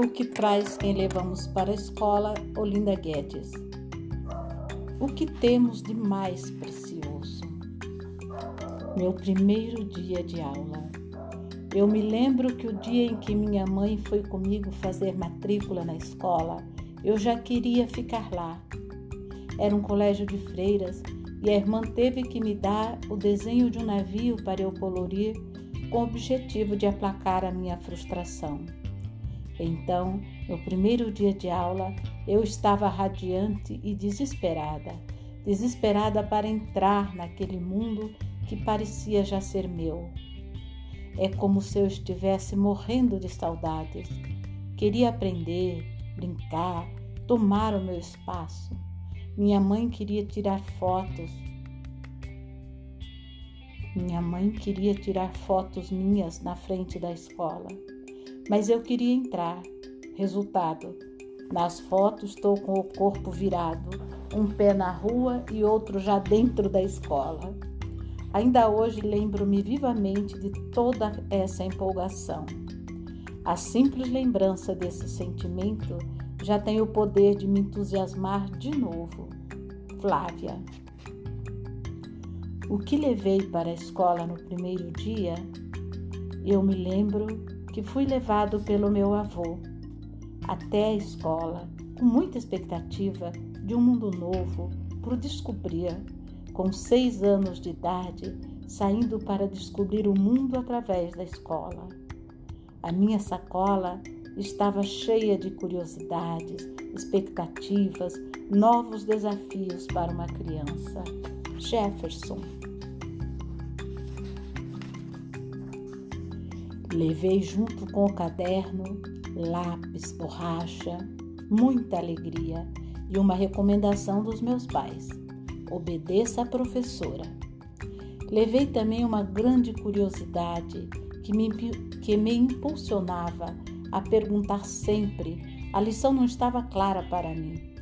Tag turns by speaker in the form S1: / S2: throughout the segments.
S1: O que traz quem levamos para a escola, Olinda Guedes. O que temos de mais precioso? Meu primeiro dia de aula. Eu me lembro que o dia em que minha mãe foi comigo fazer matrícula na escola, eu já queria ficar lá. Era um colégio de freiras e a irmã teve que me dar o desenho de um navio para eu colorir com o objetivo de aplacar a minha frustração. Então, no primeiro dia de aula, eu estava radiante e desesperada, desesperada para entrar naquele mundo que parecia já ser meu. É como se eu estivesse morrendo de saudades. Queria aprender, brincar, tomar o meu espaço. Minha mãe queria tirar fotos. Minha mãe queria tirar fotos minhas na frente da escola. Mas eu queria entrar. Resultado: nas fotos estou com o corpo virado, um pé na rua e outro já dentro da escola. Ainda hoje lembro-me vivamente de toda essa empolgação. A simples lembrança desse sentimento já tem o poder de me entusiasmar de novo. Flávia. O que levei para a escola no primeiro dia? Eu me lembro que fui levado pelo meu avô até a escola com muita expectativa de um mundo novo por descobrir. Com seis anos de idade, saindo para descobrir o mundo através da escola. A minha sacola estava cheia de curiosidades, expectativas, novos desafios para uma criança. Jefferson. Levei junto com o caderno lápis, borracha, muita alegria e uma recomendação dos meus pais: obedeça a professora. Levei também uma grande curiosidade que me, que me impulsionava a perguntar sempre. A lição não estava clara para mim.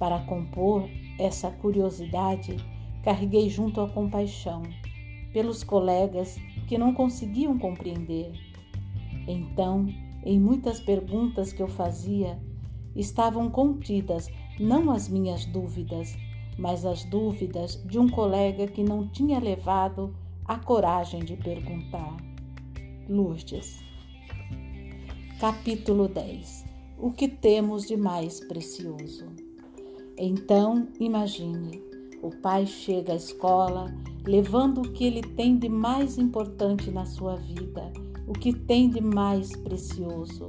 S1: Para compor essa curiosidade, carreguei junto a compaixão pelos colegas que não conseguiam compreender. Então, em muitas perguntas que eu fazia, estavam contidas não as minhas dúvidas, mas as dúvidas de um colega que não tinha levado a coragem de perguntar. Lourdes. Capítulo 10 O que temos de mais precioso? Então, imagine: o pai chega à escola levando o que ele tem de mais importante na sua vida, o que tem de mais precioso,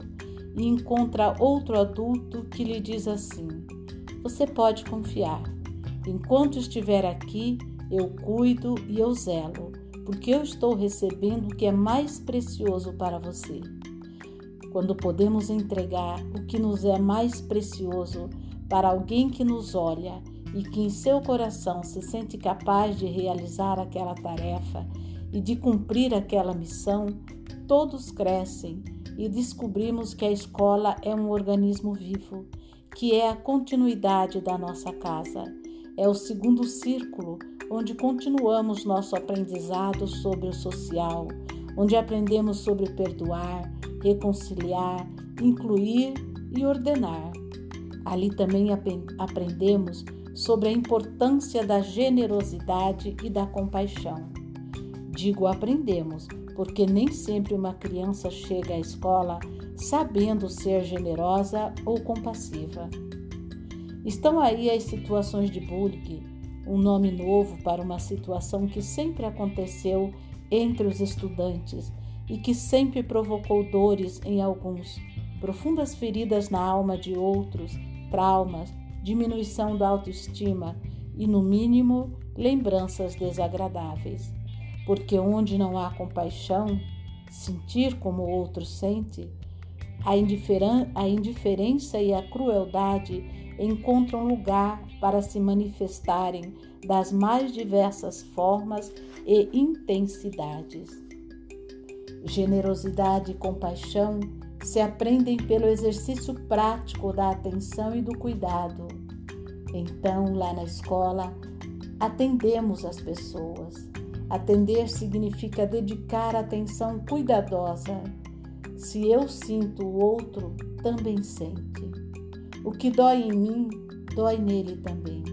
S1: e encontra outro adulto que lhe diz assim: Você pode confiar. Enquanto estiver aqui, eu cuido e eu zelo, porque eu estou recebendo o que é mais precioso para você quando podemos entregar o que nos é mais precioso para alguém que nos olha e que em seu coração se sente capaz de realizar aquela tarefa e de cumprir aquela missão, todos crescem e descobrimos que a escola é um organismo vivo, que é a continuidade da nossa casa. É o segundo círculo onde continuamos nosso aprendizado sobre o social, onde aprendemos sobre perdoar, reconciliar, incluir e ordenar. Ali também aprendemos sobre a importância da generosidade e da compaixão. Digo aprendemos, porque nem sempre uma criança chega à escola sabendo ser generosa ou compassiva. Estão aí as situações de bullying, um nome novo para uma situação que sempre aconteceu entre os estudantes e que sempre provocou dores em alguns, profundas feridas na alma de outros, traumas, diminuição da autoestima e, no mínimo, lembranças desagradáveis. Porque onde não há compaixão, sentir como o outro sente, a, indiferen a indiferença e a crueldade encontram lugar para se manifestarem das mais diversas formas e intensidades. Generosidade e compaixão se aprendem pelo exercício prático da atenção e do cuidado. Então, lá na escola, atendemos as pessoas. Atender significa dedicar atenção cuidadosa. Se eu sinto, o outro também sente. O que dói em mim, dói nele também.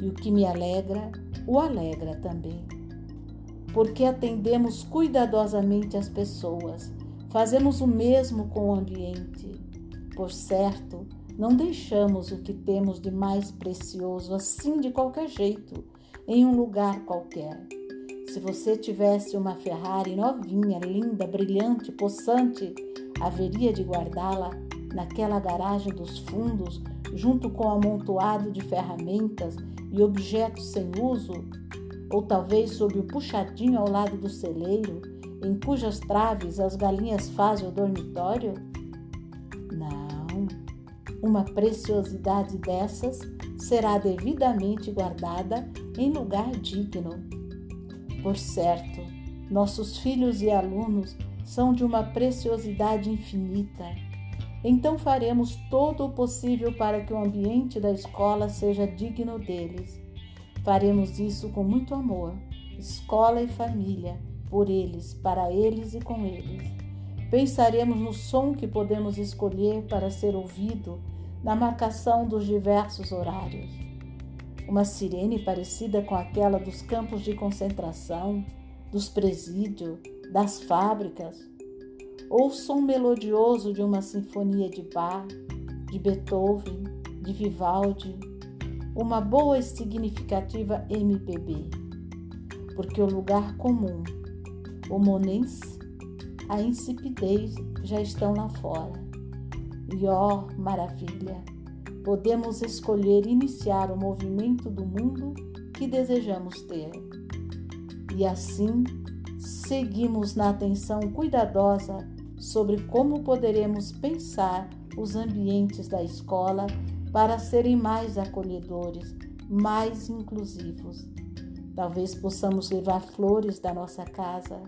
S1: E o que me alegra, o alegra também. Porque atendemos cuidadosamente as pessoas, fazemos o mesmo com o ambiente. Por certo, não deixamos o que temos de mais precioso assim de qualquer jeito, em um lugar qualquer. Se você tivesse uma Ferrari novinha, linda, brilhante, possante, haveria de guardá-la naquela garagem dos fundos, junto com o amontoado de ferramentas e objetos sem uso? Ou talvez sob o puxadinho ao lado do celeiro, em cujas traves as galinhas fazem o dormitório? Uma preciosidade dessas será devidamente guardada em lugar digno. Por certo, nossos filhos e alunos são de uma preciosidade infinita. Então faremos todo o possível para que o ambiente da escola seja digno deles. Faremos isso com muito amor, escola e família, por eles, para eles e com eles. Pensaremos no som que podemos escolher para ser ouvido na marcação dos diversos horários. Uma sirene parecida com aquela dos campos de concentração, dos presídios, das fábricas, ou som melodioso de uma sinfonia de Bach, de Beethoven, de Vivaldi, uma boa e significativa MPB, porque o lugar comum, o monense, a insipidez já estão lá fora. E ó, oh, maravilha! Podemos escolher iniciar o movimento do mundo que desejamos ter. E assim, seguimos na atenção cuidadosa sobre como poderemos pensar os ambientes da escola para serem mais acolhedores, mais inclusivos. Talvez possamos levar flores da nossa casa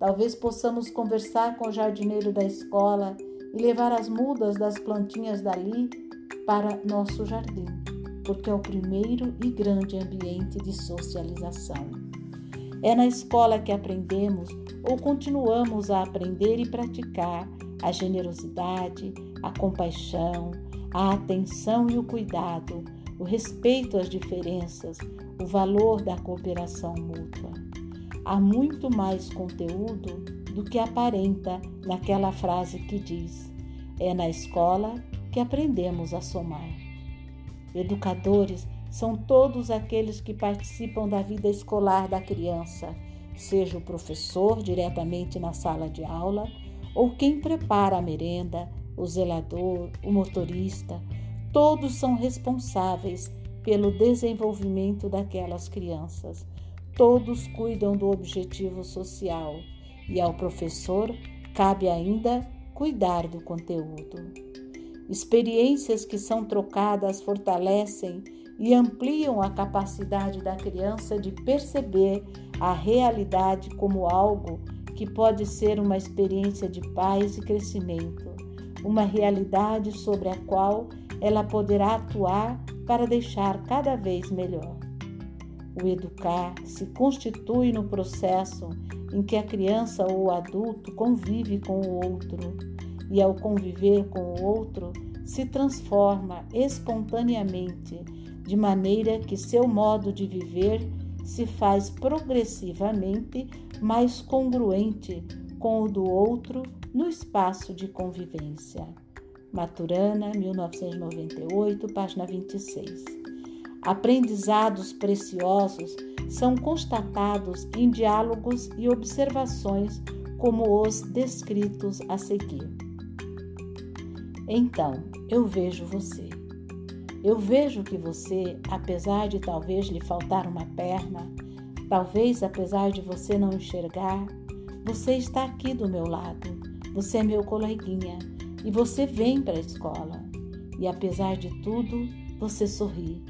S1: Talvez possamos conversar com o jardineiro da escola e levar as mudas das plantinhas dali para nosso jardim, porque é o primeiro e grande ambiente de socialização. É na escola que aprendemos ou continuamos a aprender e praticar a generosidade, a compaixão, a atenção e o cuidado, o respeito às diferenças, o valor da cooperação mútua há muito mais conteúdo do que aparenta naquela frase que diz: é na escola que aprendemos a somar. Educadores são todos aqueles que participam da vida escolar da criança, seja o professor diretamente na sala de aula ou quem prepara a merenda, o zelador, o motorista, todos são responsáveis pelo desenvolvimento daquelas crianças, todos cuidam do objetivo social e ao professor cabe ainda cuidar do conteúdo. Experiências que são trocadas fortalecem e ampliam a capacidade da criança de perceber a realidade como algo que pode ser uma experiência de paz e crescimento, uma realidade sobre a qual ela poderá atuar para deixar cada vez melhor. O educar se constitui no processo em que a criança ou o adulto convive com o outro e, ao conviver com o outro, se transforma espontaneamente, de maneira que seu modo de viver se faz progressivamente mais congruente com o do outro no espaço de convivência. Maturana, 1998, página 26. Aprendizados preciosos são constatados em diálogos e observações como os descritos a seguir. Então, eu vejo você. Eu vejo que você, apesar de talvez lhe faltar uma perna, talvez apesar de você não enxergar, você está aqui do meu lado. Você é meu coleguinha e você vem para a escola. E apesar de tudo, você sorri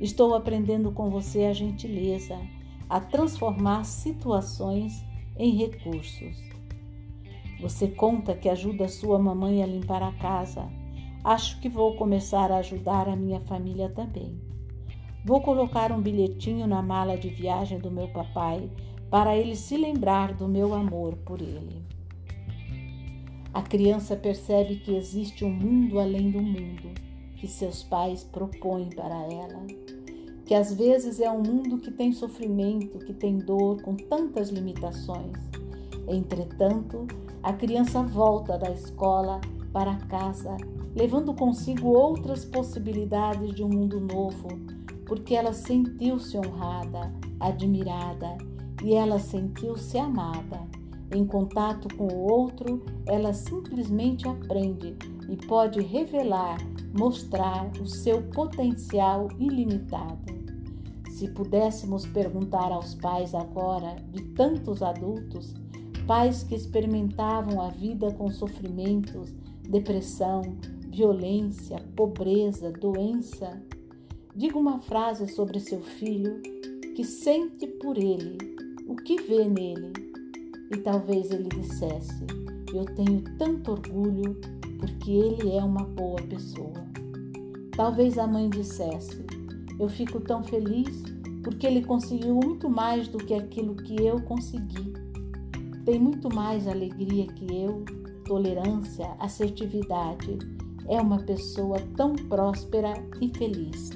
S1: Estou aprendendo com você a gentileza, a transformar situações em recursos. Você conta que ajuda sua mamãe a limpar a casa. Acho que vou começar a ajudar a minha família também. Vou colocar um bilhetinho na mala de viagem do meu papai para ele se lembrar do meu amor por ele. A criança percebe que existe um mundo além do mundo que seus pais propõem para ela, que às vezes é um mundo que tem sofrimento, que tem dor, com tantas limitações. Entretanto, a criança volta da escola para casa, levando consigo outras possibilidades de um mundo novo, porque ela sentiu-se honrada, admirada e ela sentiu-se amada. Em contato com o outro, ela simplesmente aprende e pode revelar, mostrar o seu potencial ilimitado. Se pudéssemos perguntar aos pais agora de tantos adultos, pais que experimentavam a vida com sofrimentos, depressão, violência, pobreza, doença, diga uma frase sobre seu filho que sente por ele, o que vê nele. E talvez ele dissesse: Eu tenho tanto orgulho porque ele é uma boa pessoa. Talvez a mãe dissesse: Eu fico tão feliz porque ele conseguiu muito mais do que aquilo que eu consegui. Tem muito mais alegria que eu, tolerância, assertividade. É uma pessoa tão próspera e feliz.